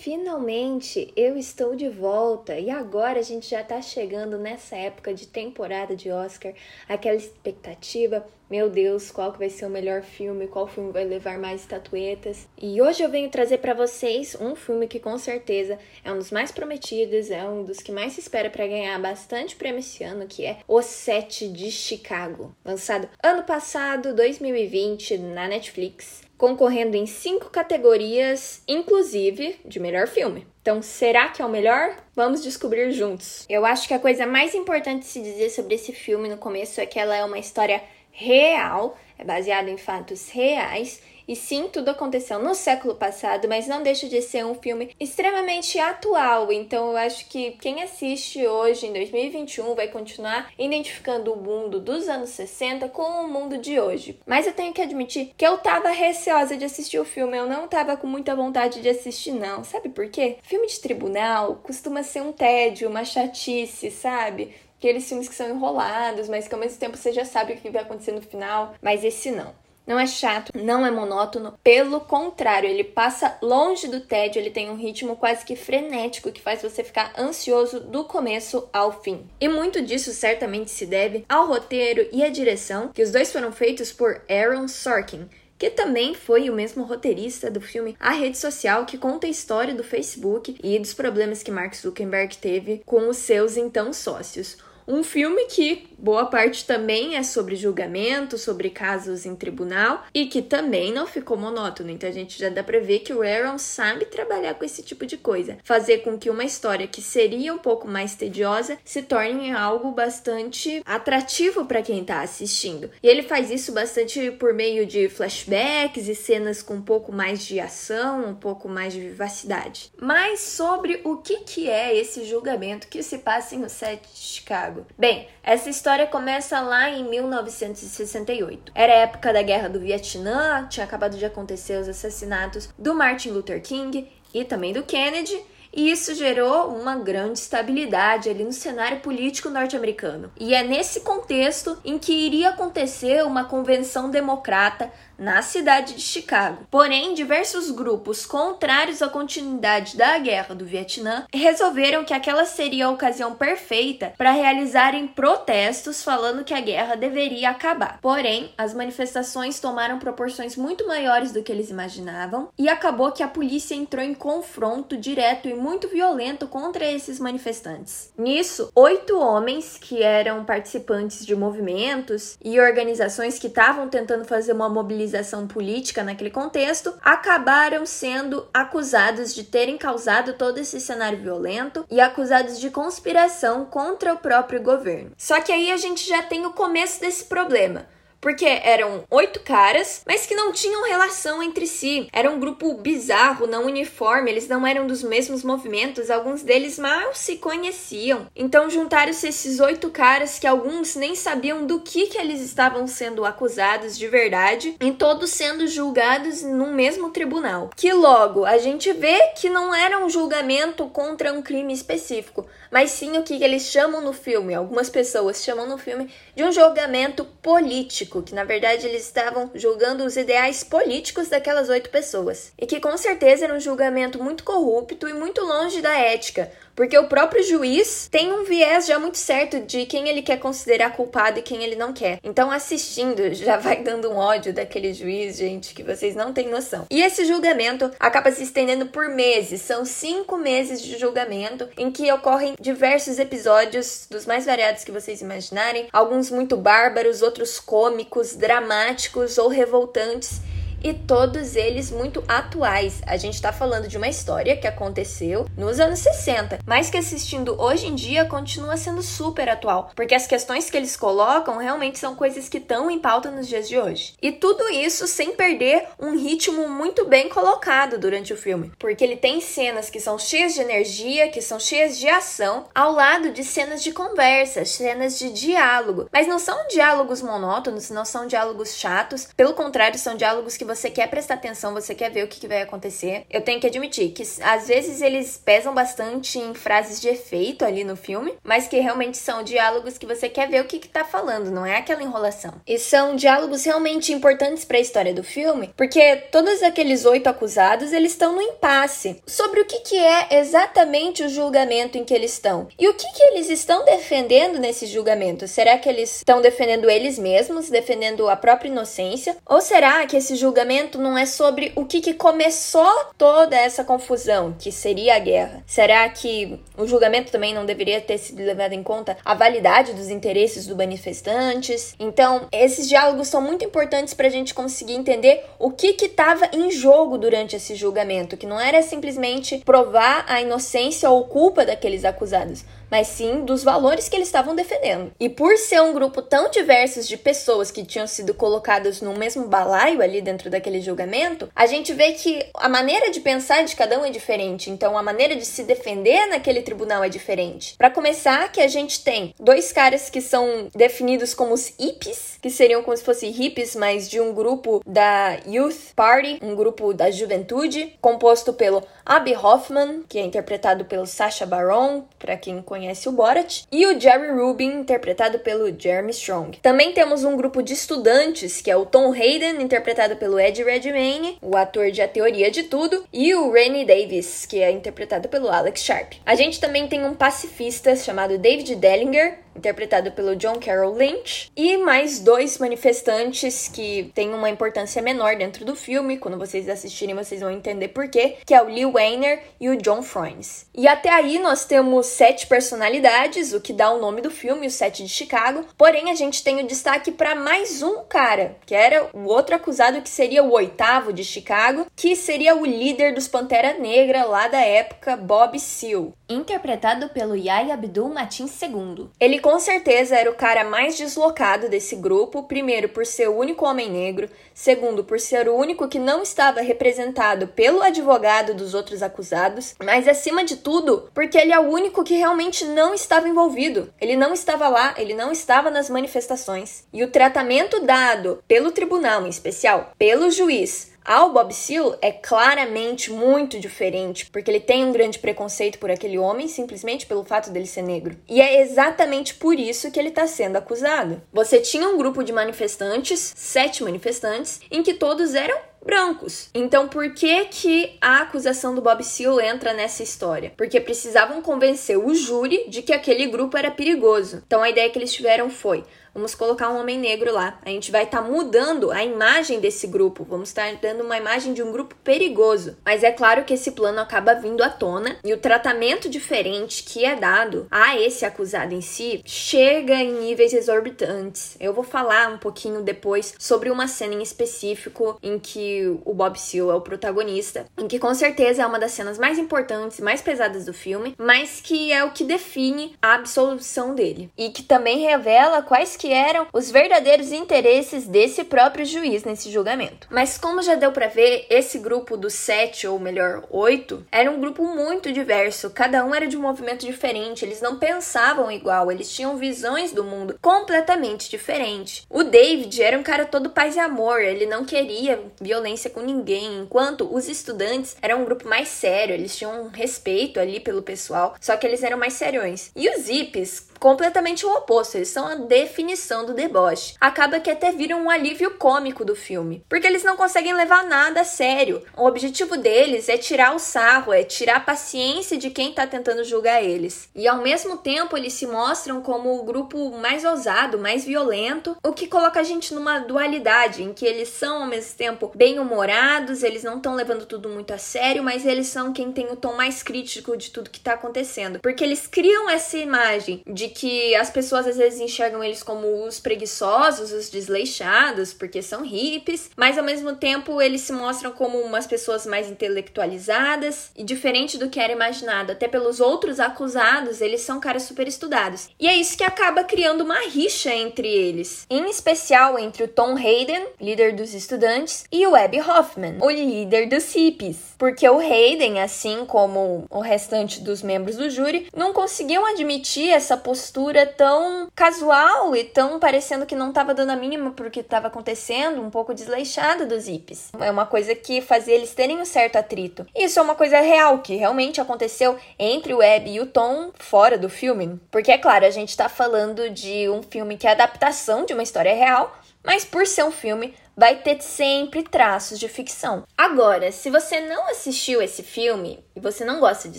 Finalmente eu estou de volta. E agora a gente já tá chegando nessa época de temporada de Oscar, aquela expectativa, meu Deus, qual que vai ser o melhor filme, qual filme vai levar mais estatuetas. E hoje eu venho trazer para vocês um filme que com certeza é um dos mais prometidos, é um dos que mais se espera para ganhar bastante prêmio esse ano, que é O Sete de Chicago, lançado ano passado, 2020, na Netflix concorrendo em cinco categorias, inclusive de melhor filme. Então, será que é o melhor? Vamos descobrir juntos. Eu acho que a coisa mais importante de se dizer sobre esse filme no começo é que ela é uma história real, é baseada em fatos reais e sim, tudo aconteceu no século passado, mas não deixa de ser um filme extremamente atual. Então eu acho que quem assiste hoje, em 2021, vai continuar identificando o mundo dos anos 60 com o mundo de hoje. Mas eu tenho que admitir que eu tava receosa de assistir o filme, eu não tava com muita vontade de assistir, não. Sabe por quê? Filme de tribunal costuma ser um tédio, uma chatice, sabe? Aqueles filmes que são enrolados, mas que ao mesmo tempo você já sabe o que vai acontecer no final. Mas esse não. Não é chato, não é monótono, pelo contrário, ele passa longe do tédio, ele tem um ritmo quase que frenético que faz você ficar ansioso do começo ao fim. E muito disso certamente se deve ao roteiro e à direção, que os dois foram feitos por Aaron Sorkin, que também foi o mesmo roteirista do filme A Rede Social, que conta a história do Facebook e dos problemas que Mark Zuckerberg teve com os seus então sócios. Um filme que boa parte também é sobre julgamento, sobre casos em tribunal e que também não ficou monótono. Então a gente já dá pra ver que o Aaron sabe trabalhar com esse tipo de coisa, fazer com que uma história que seria um pouco mais tediosa se torne algo bastante atrativo para quem tá assistindo. E ele faz isso bastante por meio de flashbacks e cenas com um pouco mais de ação, um pouco mais de vivacidade. Mas sobre o que que é esse julgamento que se passa em o set de Chicago. Bem, essa história começa lá em 1968. Era época da Guerra do Vietnã, tinha acabado de acontecer os assassinatos do Martin Luther King e também do Kennedy, e isso gerou uma grande estabilidade ali no cenário político norte-americano. E é nesse contexto em que iria acontecer uma convenção democrata na cidade de Chicago. Porém, diversos grupos contrários à continuidade da guerra do Vietnã resolveram que aquela seria a ocasião perfeita para realizarem protestos falando que a guerra deveria acabar. Porém, as manifestações tomaram proporções muito maiores do que eles imaginavam e acabou que a polícia entrou em confronto direto e muito violento contra esses manifestantes. Nisso, oito homens que eram participantes de movimentos e organizações que estavam tentando fazer uma mobilização política naquele contexto, acabaram sendo acusados de terem causado todo esse cenário violento e acusados de conspiração contra o próprio governo. Só que aí a gente já tem o começo desse problema porque eram oito caras, mas que não tinham relação entre si. Era um grupo bizarro, não uniforme, eles não eram dos mesmos movimentos, alguns deles mal se conheciam. Então juntaram-se esses oito caras que alguns nem sabiam do que, que eles estavam sendo acusados de verdade, e todos sendo julgados no mesmo tribunal. Que logo a gente vê que não era um julgamento contra um crime específico, mas sim o que eles chamam no filme, algumas pessoas chamam no filme de um julgamento político, que na verdade eles estavam julgando os ideais políticos daquelas oito pessoas. E que com certeza era um julgamento muito corrupto e muito longe da ética, porque o próprio juiz tem um viés já muito certo de quem ele quer considerar culpado e quem ele não quer. Então, assistindo, já vai dando um ódio daquele juiz, gente, que vocês não têm noção. E esse julgamento acaba se estendendo por meses. São cinco meses de julgamento em que ocorrem diversos episódios dos mais variados que vocês imaginarem. Alguns muito bárbaros, outros cômicos, dramáticos ou revoltantes e todos eles muito atuais. A gente está falando de uma história que aconteceu nos anos 60, mas que assistindo hoje em dia continua sendo super atual, porque as questões que eles colocam realmente são coisas que estão em pauta nos dias de hoje. E tudo isso sem perder um ritmo muito bem colocado durante o filme, porque ele tem cenas que são cheias de energia, que são cheias de ação, ao lado de cenas de conversa, cenas de diálogo, mas não são diálogos monótonos, não são diálogos chatos, pelo contrário, são diálogos que você quer prestar atenção, você quer ver o que, que vai acontecer. Eu tenho que admitir que às vezes eles pesam bastante em frases de efeito ali no filme, mas que realmente são diálogos que você quer ver o que, que tá falando, não é aquela enrolação. E são diálogos realmente importantes para a história do filme, porque todos aqueles oito acusados eles estão no impasse sobre o que, que é exatamente o julgamento em que eles estão e o que, que eles estão defendendo nesse julgamento. Será que eles estão defendendo eles mesmos, defendendo a própria inocência? Ou será que esse julgamento não é sobre o que, que começou toda essa confusão, que seria a guerra? Será que o julgamento também não deveria ter sido levado em conta a validade dos interesses dos manifestantes? Então, esses diálogos são muito importantes para a gente conseguir entender o que estava em jogo durante esse julgamento, que não era simplesmente provar a inocência ou culpa daqueles acusados, mas sim dos valores que eles estavam defendendo. E por ser um grupo tão diverso de pessoas que tinham sido colocadas no mesmo balaio ali dentro daquele julgamento, a gente vê que a maneira de pensar de cada um é diferente, então a maneira de se defender naquele tribunal é diferente. Para começar, que a gente tem dois caras que são definidos como os hippies, que seriam como se fossem hippies, mas de um grupo da Youth Party, um grupo da juventude, composto pelo Abby Hoffman, que é interpretado pelo Sacha Baron, para quem conhece conhece o Borat, e o Jerry Rubin, interpretado pelo Jeremy Strong. Também temos um grupo de estudantes, que é o Tom Hayden, interpretado pelo Ed Redmayne, o ator de A Teoria de Tudo, e o Rennie Davis, que é interpretado pelo Alex Sharp. A gente também tem um pacifista chamado David Dellinger, interpretado pelo John Carroll Lynch, e mais dois manifestantes que têm uma importância menor dentro do filme. Quando vocês assistirem, vocês vão entender por quê, que é o Lee Weiner e o John Froines. E até aí nós temos sete personalidades, o que dá o nome do filme, o Sete de Chicago. Porém, a gente tem o destaque para mais um cara, que era o outro acusado que seria o oitavo de Chicago, que seria o líder dos Pantera Negra lá da época, Bob Seale, interpretado pelo Yahya Abdul Mateen II. Ele com certeza era o cara mais deslocado desse grupo, primeiro por ser o único homem negro, segundo por ser o único que não estava representado pelo advogado dos outros acusados, mas acima de tudo, porque ele é o único que realmente não estava envolvido. Ele não estava lá, ele não estava nas manifestações. E o tratamento dado pelo tribunal, em especial pelo juiz, ao Bob Seale é claramente muito diferente, porque ele tem um grande preconceito por aquele homem simplesmente pelo fato dele ser negro. E é exatamente por isso que ele está sendo acusado. Você tinha um grupo de manifestantes, sete manifestantes, em que todos eram brancos. Então, por que que a acusação do Bob Seale entra nessa história? Porque precisavam convencer o júri de que aquele grupo era perigoso. Então, a ideia que eles tiveram foi: Vamos colocar um homem negro lá. A gente vai estar tá mudando a imagem desse grupo. Vamos estar tá dando uma imagem de um grupo perigoso. Mas é claro que esse plano acaba vindo à tona e o tratamento diferente que é dado a esse acusado em si chega em níveis exorbitantes. Eu vou falar um pouquinho depois sobre uma cena em específico em que o Bob Seale é o protagonista, em que com certeza é uma das cenas mais importantes e mais pesadas do filme, mas que é o que define a absolução dele e que também revela quais que eram os verdadeiros interesses desse próprio juiz nesse julgamento. Mas como já deu para ver, esse grupo dos sete, ou melhor, oito, era um grupo muito diverso. Cada um era de um movimento diferente, eles não pensavam igual, eles tinham visões do mundo completamente diferentes. O David era um cara todo paz e amor, ele não queria violência com ninguém, enquanto os estudantes eram um grupo mais sério, eles tinham um respeito ali pelo pessoal, só que eles eram mais seriões. E os hippies, completamente o oposto, eles são a definição do deboche. Acaba que até viram um alívio cômico do filme, porque eles não conseguem levar nada a sério. O objetivo deles é tirar o sarro, é tirar a paciência de quem tá tentando julgar eles. E ao mesmo tempo eles se mostram como o grupo mais ousado, mais violento, o que coloca a gente numa dualidade em que eles são ao mesmo tempo bem-humorados, eles não estão levando tudo muito a sério, mas eles são quem tem o tom mais crítico de tudo que tá acontecendo, porque eles criam essa imagem de que as pessoas às vezes enxergam eles como os preguiçosos, os desleixados, porque são hippies, mas ao mesmo tempo eles se mostram como umas pessoas mais intelectualizadas e diferente do que era imaginado, até pelos outros acusados, eles são caras super estudados. E é isso que acaba criando uma rixa entre eles, em especial entre o Tom Hayden, líder dos estudantes, e o Abby Hoffman, o líder dos hippies, porque o Hayden, assim como o restante dos membros do júri, não conseguiam admitir essa postura postura tão casual e tão parecendo que não tava dando a mínima porque tava acontecendo, um pouco desleixado dos hippies. É uma coisa que fazia eles terem um certo atrito. Isso é uma coisa real, que realmente aconteceu entre o Abby e o Tom fora do filme. Porque, é claro, a gente tá falando de um filme que é adaptação de uma história real, mas por ser um filme, vai ter sempre traços de ficção. Agora, se você não assistiu esse filme e você não gosta de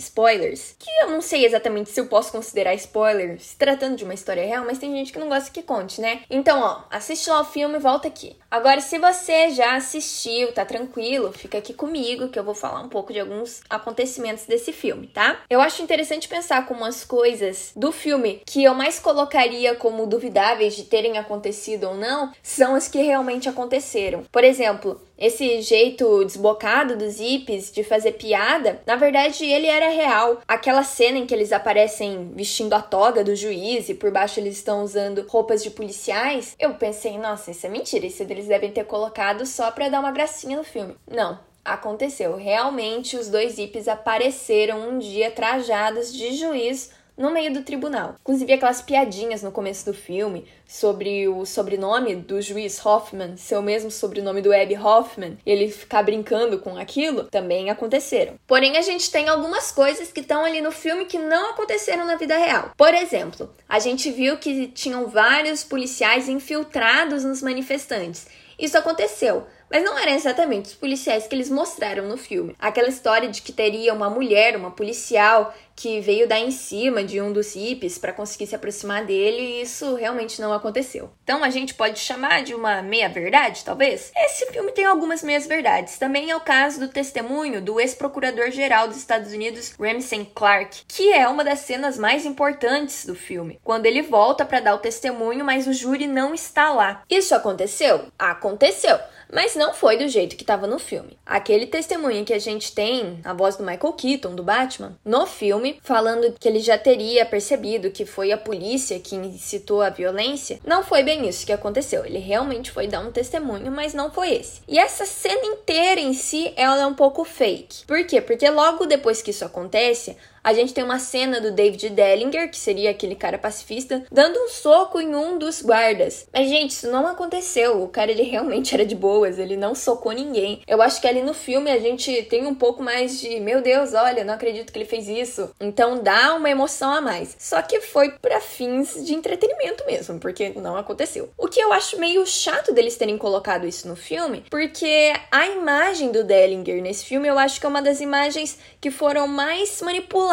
spoilers, que eu não sei exatamente se eu posso considerar spoiler se tratando de uma história real, mas tem gente que não gosta que conte, né? Então, ó, assiste lá o filme e volta aqui. Agora, se você já assistiu, tá tranquilo, fica aqui comigo que eu vou falar um pouco de alguns acontecimentos desse filme, tá? Eu acho interessante pensar como as coisas do filme que eu mais colocaria como duvidáveis de terem acontecido ou não são as que realmente aconteceram aconteceram. Por exemplo, esse jeito desbocado dos hippies de fazer piada, na verdade ele era real. Aquela cena em que eles aparecem vestindo a toga do juiz e por baixo eles estão usando roupas de policiais, eu pensei, nossa, isso é mentira, isso eles devem ter colocado só pra dar uma gracinha no filme. Não, aconteceu. Realmente os dois hippies apareceram um dia trajados de juiz no meio do tribunal. Inclusive aquelas piadinhas no começo do filme sobre o sobrenome do juiz Hoffman ser o mesmo sobrenome do Abby Hoffman, ele ficar brincando com aquilo, também aconteceram. Porém, a gente tem algumas coisas que estão ali no filme que não aconteceram na vida real. Por exemplo, a gente viu que tinham vários policiais infiltrados nos manifestantes. Isso aconteceu, mas não eram exatamente os policiais que eles mostraram no filme. Aquela história de que teria uma mulher, uma policial, que veio dar em cima de um dos hippies para conseguir se aproximar dele, e isso realmente não aconteceu. Então a gente pode chamar de uma meia-verdade, talvez? Esse filme tem algumas meias-verdades. Também é o caso do testemunho do ex-procurador-geral dos Estados Unidos, Ramsey Clark, que é uma das cenas mais importantes do filme, quando ele volta para dar o testemunho, mas o júri não está lá. Isso aconteceu? Aconteceu mas não foi do jeito que estava no filme. Aquele testemunho que a gente tem, a voz do Michael Keaton, do Batman, no filme, falando que ele já teria percebido que foi a polícia que incitou a violência, não foi bem isso que aconteceu. Ele realmente foi dar um testemunho, mas não foi esse. E essa cena inteira em si, ela é um pouco fake. Por quê? Porque logo depois que isso acontece, a gente tem uma cena do David Dellinger, que seria aquele cara pacifista, dando um soco em um dos guardas. Mas, gente, isso não aconteceu. O cara, ele realmente era de boas, ele não socou ninguém. Eu acho que ali no filme a gente tem um pouco mais de, meu Deus, olha, não acredito que ele fez isso. Então dá uma emoção a mais. Só que foi para fins de entretenimento mesmo, porque não aconteceu. O que eu acho meio chato deles terem colocado isso no filme, porque a imagem do Dellinger nesse filme eu acho que é uma das imagens que foram mais manipuladas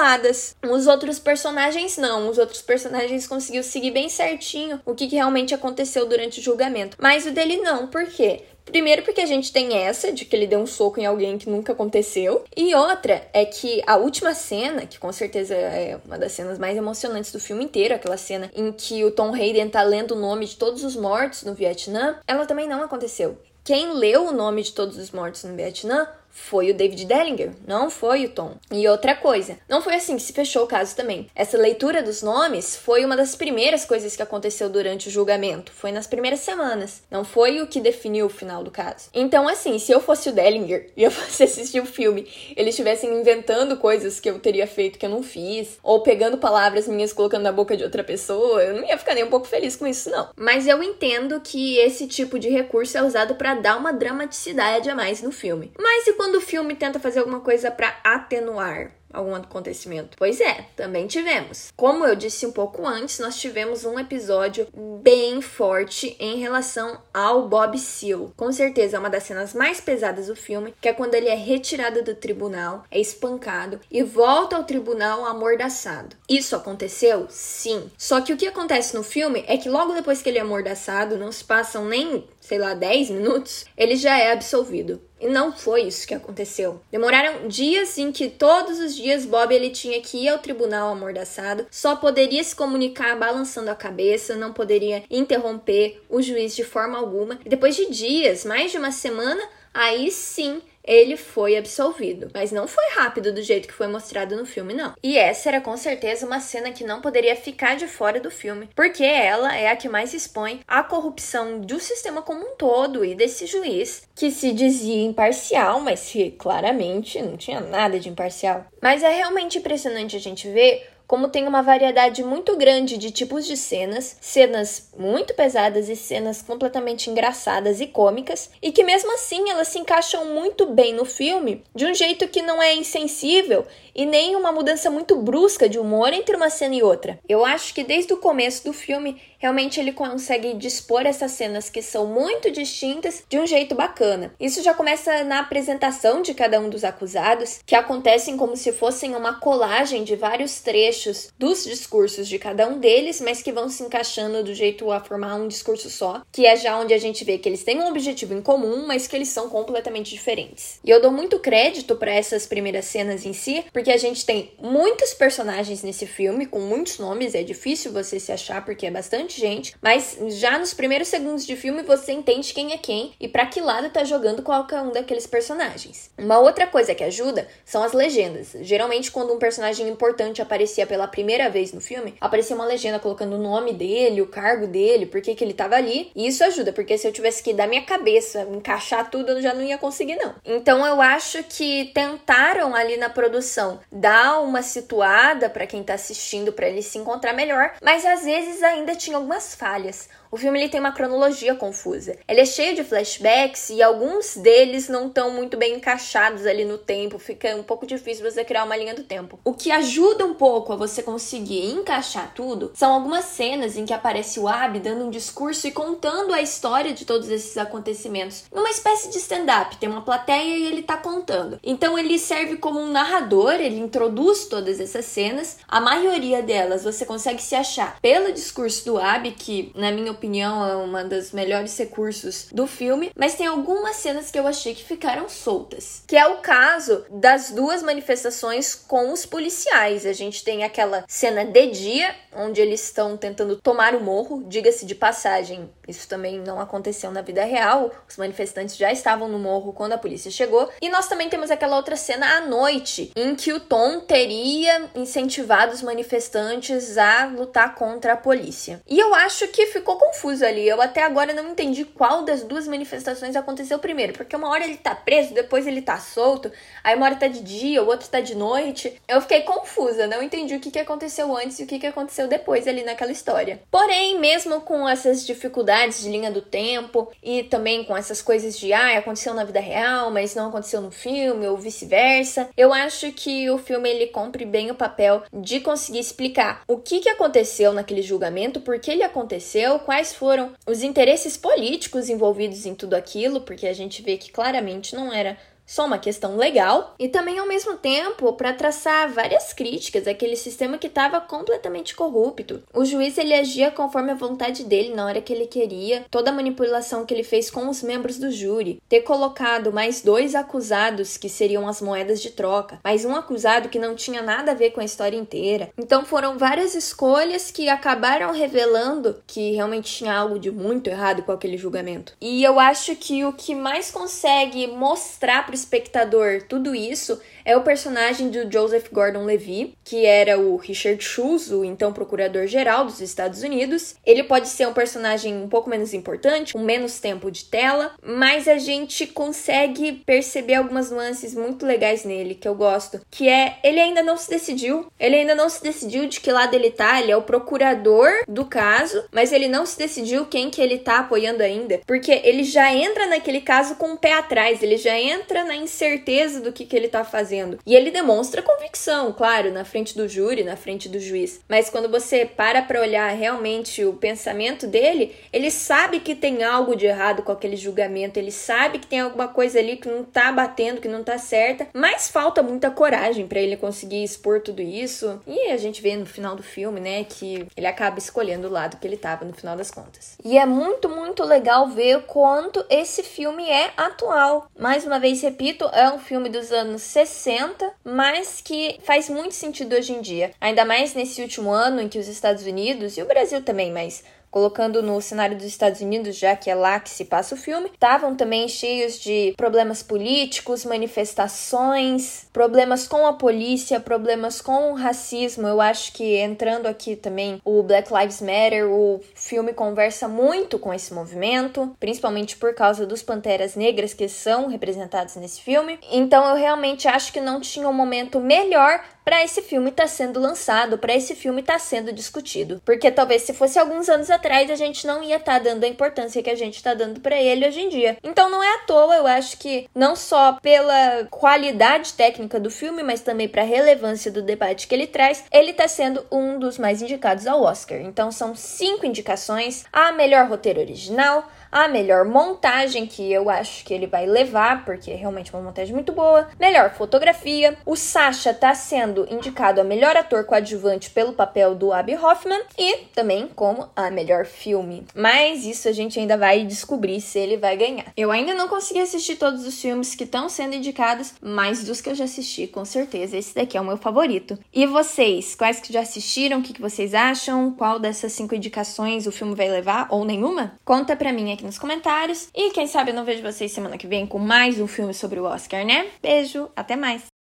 os outros personagens não. Os outros personagens conseguiu seguir bem certinho o que, que realmente aconteceu durante o julgamento. Mas o dele não. Por quê? Primeiro, porque a gente tem essa de que ele deu um soco em alguém que nunca aconteceu. E outra é que a última cena, que com certeza é uma das cenas mais emocionantes do filme inteiro, aquela cena em que o Tom Hayden tá lendo o nome de todos os mortos no Vietnã, ela também não aconteceu. Quem leu o nome de todos os mortos no Vietnã foi o David Dellinger, não foi o Tom. E outra coisa, não foi assim que se fechou o caso também. Essa leitura dos nomes foi uma das primeiras coisas que aconteceu durante o julgamento, foi nas primeiras semanas, não foi o que definiu o final do caso. Então, assim, se eu fosse o Dellinger e eu fosse assistir o filme, eles estivessem inventando coisas que eu teria feito que eu não fiz, ou pegando palavras minhas colocando na boca de outra pessoa, eu não ia ficar nem um pouco feliz com isso, não. Mas eu entendo que esse tipo de recurso é usado para dar uma dramaticidade a mais no filme. Mas quando o filme tenta fazer alguma coisa para atenuar algum acontecimento? Pois é, também tivemos. Como eu disse um pouco antes, nós tivemos um episódio bem forte em relação ao Bob Seal. Com certeza é uma das cenas mais pesadas do filme, que é quando ele é retirado do tribunal, é espancado e volta ao tribunal amordaçado. Isso aconteceu? Sim. Só que o que acontece no filme é que logo depois que ele é amordaçado, não se passam nem, sei lá, 10 minutos, ele já é absolvido. E não foi isso que aconteceu. Demoraram dias em que todos os dias Bob ele tinha que ir ao tribunal amordaçado, só poderia se comunicar balançando a cabeça, não poderia interromper o juiz de forma alguma. E depois de dias, mais de uma semana, aí sim ele foi absolvido. Mas não foi rápido do jeito que foi mostrado no filme, não. E essa era com certeza uma cena que não poderia ficar de fora do filme, porque ela é a que mais expõe a corrupção do sistema como um todo e desse juiz, que se dizia imparcial, mas que claramente não tinha nada de imparcial. Mas é realmente impressionante a gente ver como tem uma variedade muito grande de tipos de cenas, cenas muito pesadas e cenas completamente engraçadas e cômicas, e que mesmo assim elas se encaixam muito bem no filme, de um jeito que não é insensível e nem uma mudança muito brusca de humor entre uma cena e outra. Eu acho que desde o começo do filme, realmente ele consegue dispor essas cenas que são muito distintas de um jeito bacana. Isso já começa na apresentação de cada um dos acusados, que acontecem como se fossem uma colagem de vários trechos dos discursos de cada um deles, mas que vão se encaixando do jeito a formar um discurso só, que é já onde a gente vê que eles têm um objetivo em comum, mas que eles são completamente diferentes. E eu dou muito crédito para essas primeiras cenas em si, porque a gente tem muitos personagens nesse filme com muitos nomes, é difícil você se achar porque é bastante gente, mas já nos primeiros segundos de filme você entende quem é quem e para que lado tá jogando qualquer um daqueles personagens. Uma outra coisa que ajuda são as legendas. Geralmente quando um personagem importante aparecia pela primeira vez no filme, aparecia uma legenda colocando o nome dele, o cargo dele, por que ele tava ali. E isso ajuda, porque se eu tivesse que dar minha cabeça, encaixar tudo, eu já não ia conseguir não. Então eu acho que tentaram ali na produção dar uma situada para quem tá assistindo para ele se encontrar melhor, mas às vezes ainda tinha algumas falhas. O filme ele tem uma cronologia confusa. Ele é cheio de flashbacks e alguns deles não estão muito bem encaixados ali no tempo, fica um pouco difícil você criar uma linha do tempo. O que ajuda um pouco a você conseguir encaixar tudo são algumas cenas em que aparece o Abby dando um discurso e contando a história de todos esses acontecimentos. Numa espécie de stand-up, tem uma plateia e ele tá contando. Então ele serve como um narrador, ele introduz todas essas cenas. A maioria delas você consegue se achar pelo discurso do Abby, que na minha opinião, é uma das melhores recursos do filme, mas tem algumas cenas que eu achei que ficaram soltas. Que é o caso das duas manifestações com os policiais. A gente tem aquela cena de dia, onde eles estão tentando tomar o morro, diga-se de passagem, isso também não aconteceu na vida real. Os manifestantes já estavam no morro quando a polícia chegou. E nós também temos aquela outra cena à noite, em que o Tom teria incentivado os manifestantes a lutar contra a polícia. E eu acho que ficou confuso ali. Eu até agora não entendi qual das duas manifestações aconteceu primeiro, porque uma hora ele tá preso, depois ele tá solto, aí uma hora tá de dia, o outro tá de noite. Eu fiquei confusa, não entendi o que, que aconteceu antes e o que, que aconteceu depois ali naquela história. Porém, mesmo com essas dificuldades de linha do tempo e também com essas coisas de ah, aconteceu na vida real, mas não aconteceu no filme ou vice-versa, eu acho que o filme ele cumpre bem o papel de conseguir explicar o que, que aconteceu naquele julgamento, por que ele aconteceu, quais quais foram os interesses políticos envolvidos em tudo aquilo, porque a gente vê que claramente não era só uma questão legal, e também ao mesmo tempo para traçar várias críticas àquele sistema que estava completamente corrupto. O juiz ele agia conforme a vontade dele na hora que ele queria, toda a manipulação que ele fez com os membros do júri, ter colocado mais dois acusados que seriam as moedas de troca, mais um acusado que não tinha nada a ver com a história inteira. Então foram várias escolhas que acabaram revelando que realmente tinha algo de muito errado com aquele julgamento. E eu acho que o que mais consegue mostrar para espectador tudo isso é o personagem do Joseph Gordon-Levitt, que era o Richard Schultz, o então procurador-geral dos Estados Unidos. Ele pode ser um personagem um pouco menos importante, com menos tempo de tela, mas a gente consegue perceber algumas nuances muito legais nele que eu gosto, que é ele ainda não se decidiu, ele ainda não se decidiu de que lado ele tá, ele é o procurador do caso, mas ele não se decidiu quem que ele tá apoiando ainda, porque ele já entra naquele caso com o pé atrás, ele já entra na incerteza do que que ele tá fazendo. E ele demonstra convicção, claro, na frente do júri, na frente do juiz. Mas quando você para para olhar realmente o pensamento dele, ele sabe que tem algo de errado com aquele julgamento, ele sabe que tem alguma coisa ali que não tá batendo, que não tá certa, mas falta muita coragem para ele conseguir expor tudo isso. E a gente vê no final do filme, né, que ele acaba escolhendo o lado que ele tava no final das contas. E é muito, muito legal ver quanto esse filme é atual. Mais uma vez repito, é um filme dos anos 60 60, mas que faz muito sentido hoje em dia. Ainda mais nesse último ano em que os Estados Unidos e o Brasil também, mas colocando no cenário dos Estados Unidos, já que é lá que se passa o filme, estavam também cheios de problemas políticos, manifestações, problemas com a polícia, problemas com o racismo. Eu acho que entrando aqui também o Black Lives Matter, o filme conversa muito com esse movimento, principalmente por causa dos panteras negras que são representados nesse filme. Então eu realmente acho que não tinha um momento melhor para esse filme estar tá sendo lançado, para esse filme estar tá sendo discutido. Porque talvez se fosse alguns anos atrás a gente não ia estar tá dando a importância que a gente está dando para ele hoje em dia. Então não é à toa, eu acho que não só pela qualidade técnica do filme, mas também para a relevância do debate que ele traz, ele está sendo um dos mais indicados ao Oscar. Então são cinco indicações: a melhor roteiro original, a melhor montagem, que eu acho que ele vai levar, porque é realmente uma montagem muito boa, melhor fotografia. O Sasha está sendo indicado a melhor ator coadjuvante pelo papel do Abby Hoffman e também como a melhor filme. Mas isso a gente ainda vai descobrir se ele vai ganhar. Eu ainda não consegui assistir todos os filmes que estão sendo indicados, mas dos que eu já assisti, com certeza esse daqui é o meu favorito. E vocês, quais que já assistiram? O que, que vocês acham? Qual dessas cinco indicações o filme vai levar ou nenhuma? Conta pra mim aqui nos comentários. E quem sabe eu não vejo vocês semana que vem com mais um filme sobre o Oscar, né? Beijo, até mais!